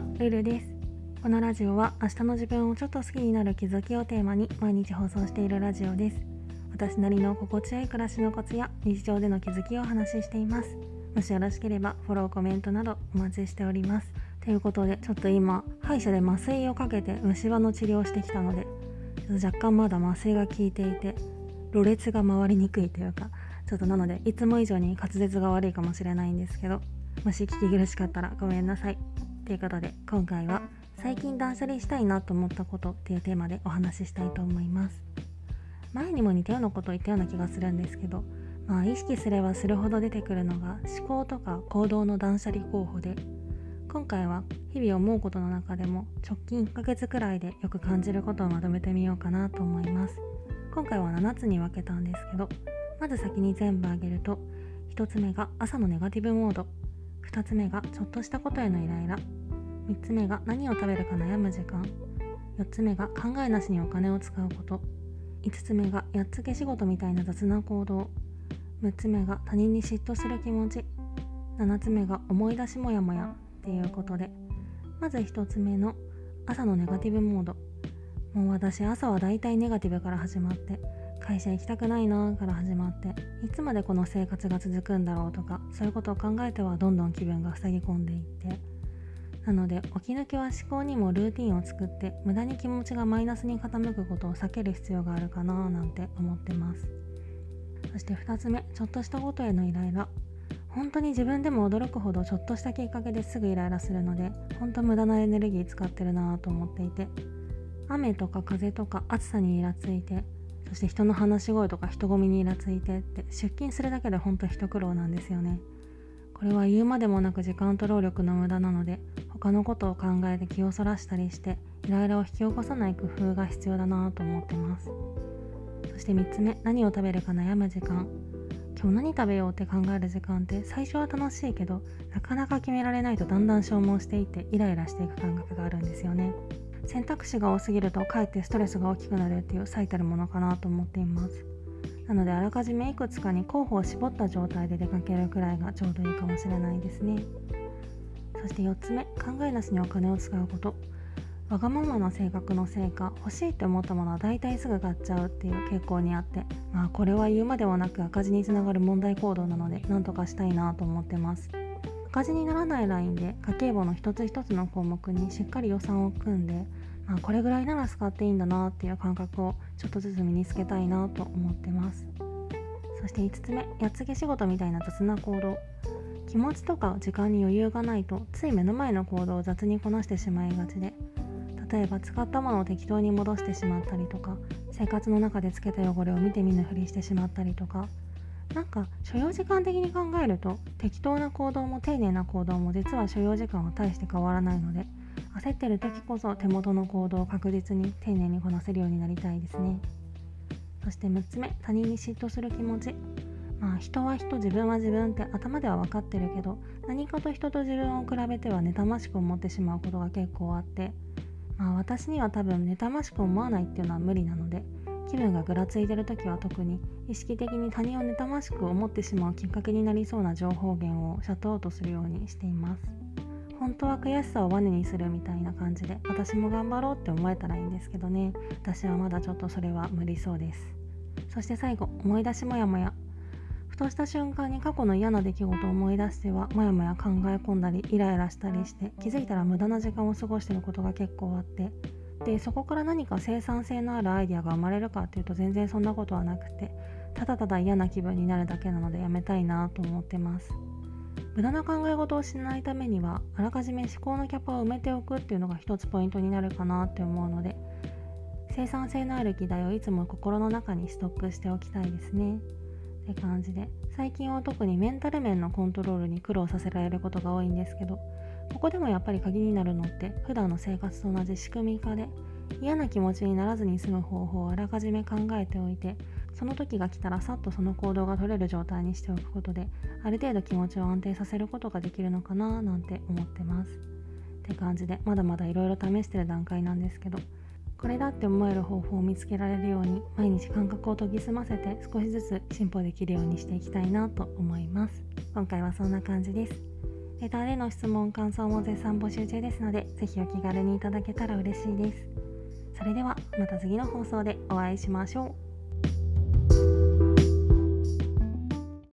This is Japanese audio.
は、ルルです。このラジオは明日の自分をちょっと好きになる気づきをテーマに毎日放送しているラジオです。私なりの心地よい暮らしのコツや日常での気づきをお話ししています。もしよろしければフォロー、コメントなどお待ちしております。ということで、ちょっと今、歯医者で麻酔をかけて虫歯の治療をしてきたので、若干まだ麻酔が効いていて、ろれつが回りにくいというか、ちょっとなのでいつも以上に滑舌が悪いかもしれないんですけどもし聞き苦しかったらごめんなさいということで今回は最近断捨離したいなと思ったことっていうテーマでお話ししたいと思います。前にも似たようなことを言ったような気がするんですけどまあ意識すればするほど出てくるのが思考とか行動の断捨離候補で今回は日々思うことの中でも直近1ヶ月くらいでよく感じることをまとめてみようかなと思います。今回は7つに分けたんですけどまず先に全部あげると1つ目が朝のネガティブモード2つ目がちょっとしたことへのイライラ3つ目が何を食べるか悩む時間。4つ目が考えなしにお金を使うこと。5つ目がやっつけ仕事みたいな雑な行動。6つ目が他人に嫉妬する気持ち。7つ目が思い出しもやもやっていうことで。まず1つ目の朝のネガティブモード。もう私朝はだいたいネガティブから始まって会社行きたくないなから始まっていつまでこの生活が続くんだろうとかそういうことを考えてはどんどん気分が塞ぎ込んでいってなので起き抜けは思考にもルーティンを作って無駄に気持ちがマイナスに傾くことを避ける必要があるかななんて思ってます。そして2つ目ちょっとしたことへのイライラ。本当に自分でも驚くほどちょっとしたきっかけですぐイライラするので本当無駄なエネルギー使ってるなと思っていて雨とか風とか暑さにイラついてそして人の話し声とか人混みにイラついてって出勤するだけでほんと一苦労なんですよね。これは言うまでもなく時間と労力の無駄なので他のことを考えて気をそらしたりしてイライラを引き起こさない工夫が必要だなと思ってます。そして3つ目何を食べるか悩む時間。今日何食べようって考える時間って最初は楽しいけどなかなか決められないとだんだん消耗していってイライラしていく感覚があるんですよね。選択肢が多すぎるとかえってストレスが大きくなるっていう最たるものかなと思っています。なのであらかじめいくつかに候補を絞った状態で出かけるくらいがちょうどいいかもしれないですね。そして4つ目考えなしにお金を使うこと。わがままな性格のせいか欲しいって思ったものは大体すぐ買っちゃうっていう傾向にあってまあこれは言うまではなく赤字につながる問題行動なので何とかしたいなと思ってます。赤字にならないラインで家計簿の一つ一つの項目にしっかり予算を組んで、あ、これぐらいなら使っていいんだなっていう感覚をちょっとずつ身につけたいなと思ってます。そして5つ目やっつけ仕事みたいな雑な行動。気持ちとか時間に余裕がないとつい目の前の行動を雑にこなしてしまいがちで。例えば使ったものを適当に戻してしまったりとか生活の中でつけた汚れを見て見ぬふりしてしまったりとか。なんか所要時間的に考えると適当な行動も丁寧な行動も実は所要時間は大して変わらないので焦ってる時こそ手元の行動を確実に丁寧にこなせるようになりたいですね。そして6つ目他人に嫉妬する気持ち。まあ人は人自分は自分って頭では分かってるけど何かと人と自分を比べては妬ましく思ってしまうことが結構あってまあ私には多分妬ましく思わないっていうのは無理なので気分がぐらついてる時は特に意識的に他人を妬ましく思ってしまうきっかけになりそうな情報源をシャットアウトするようにしています。本当は悔しさをバネにするみたいな感じで私も頑張ろうって思えたらいいんですけどね。私はまだちょっとそれは無理そうです。そして最後思い出しもやもやふとした瞬間に過去の嫌な出来事を思い出してはもやもや考え込んだりイライラしたりして気づいたら無駄な時間を過ごしてることが結構あって。でそこから何か生産性のあるアイデアが生まれるかっていうと全然そんなことはなくてただただ嫌な気分になるだけなのでやめたいなと思ってます。無駄な考え事をしないためにはあらかじめ思考のキャパを埋めておくっていうのが一つポイントになるかなって思うので生産性のある議題をいつも心の中にストックしておきたいですね。って感じで最近は特にメンタル面のコントロールに苦労させられることが多いんですけどここでもやっぱり鍵になるのって普段の生活と同じ仕組み化で嫌な気持ちにならずに済む方法をあらかじめ考えておいてその時が来たらさっとその行動が取れる状態にしておくことである程度気持ちを安定させることができるのかななんて思ってます。って感じでまだまだいろいろ試してる段階なんですけどこれだって思える方法を見つけられるように毎日感覚を研ぎ澄ませて少しずつ進歩できるようにしていきたいなと思います。今回はそんな感じです。レターでの質問感想も絶賛募集中ですのでぜひお気軽にいただけたら嬉しいです。それではまた次の放送でお会いしましょう。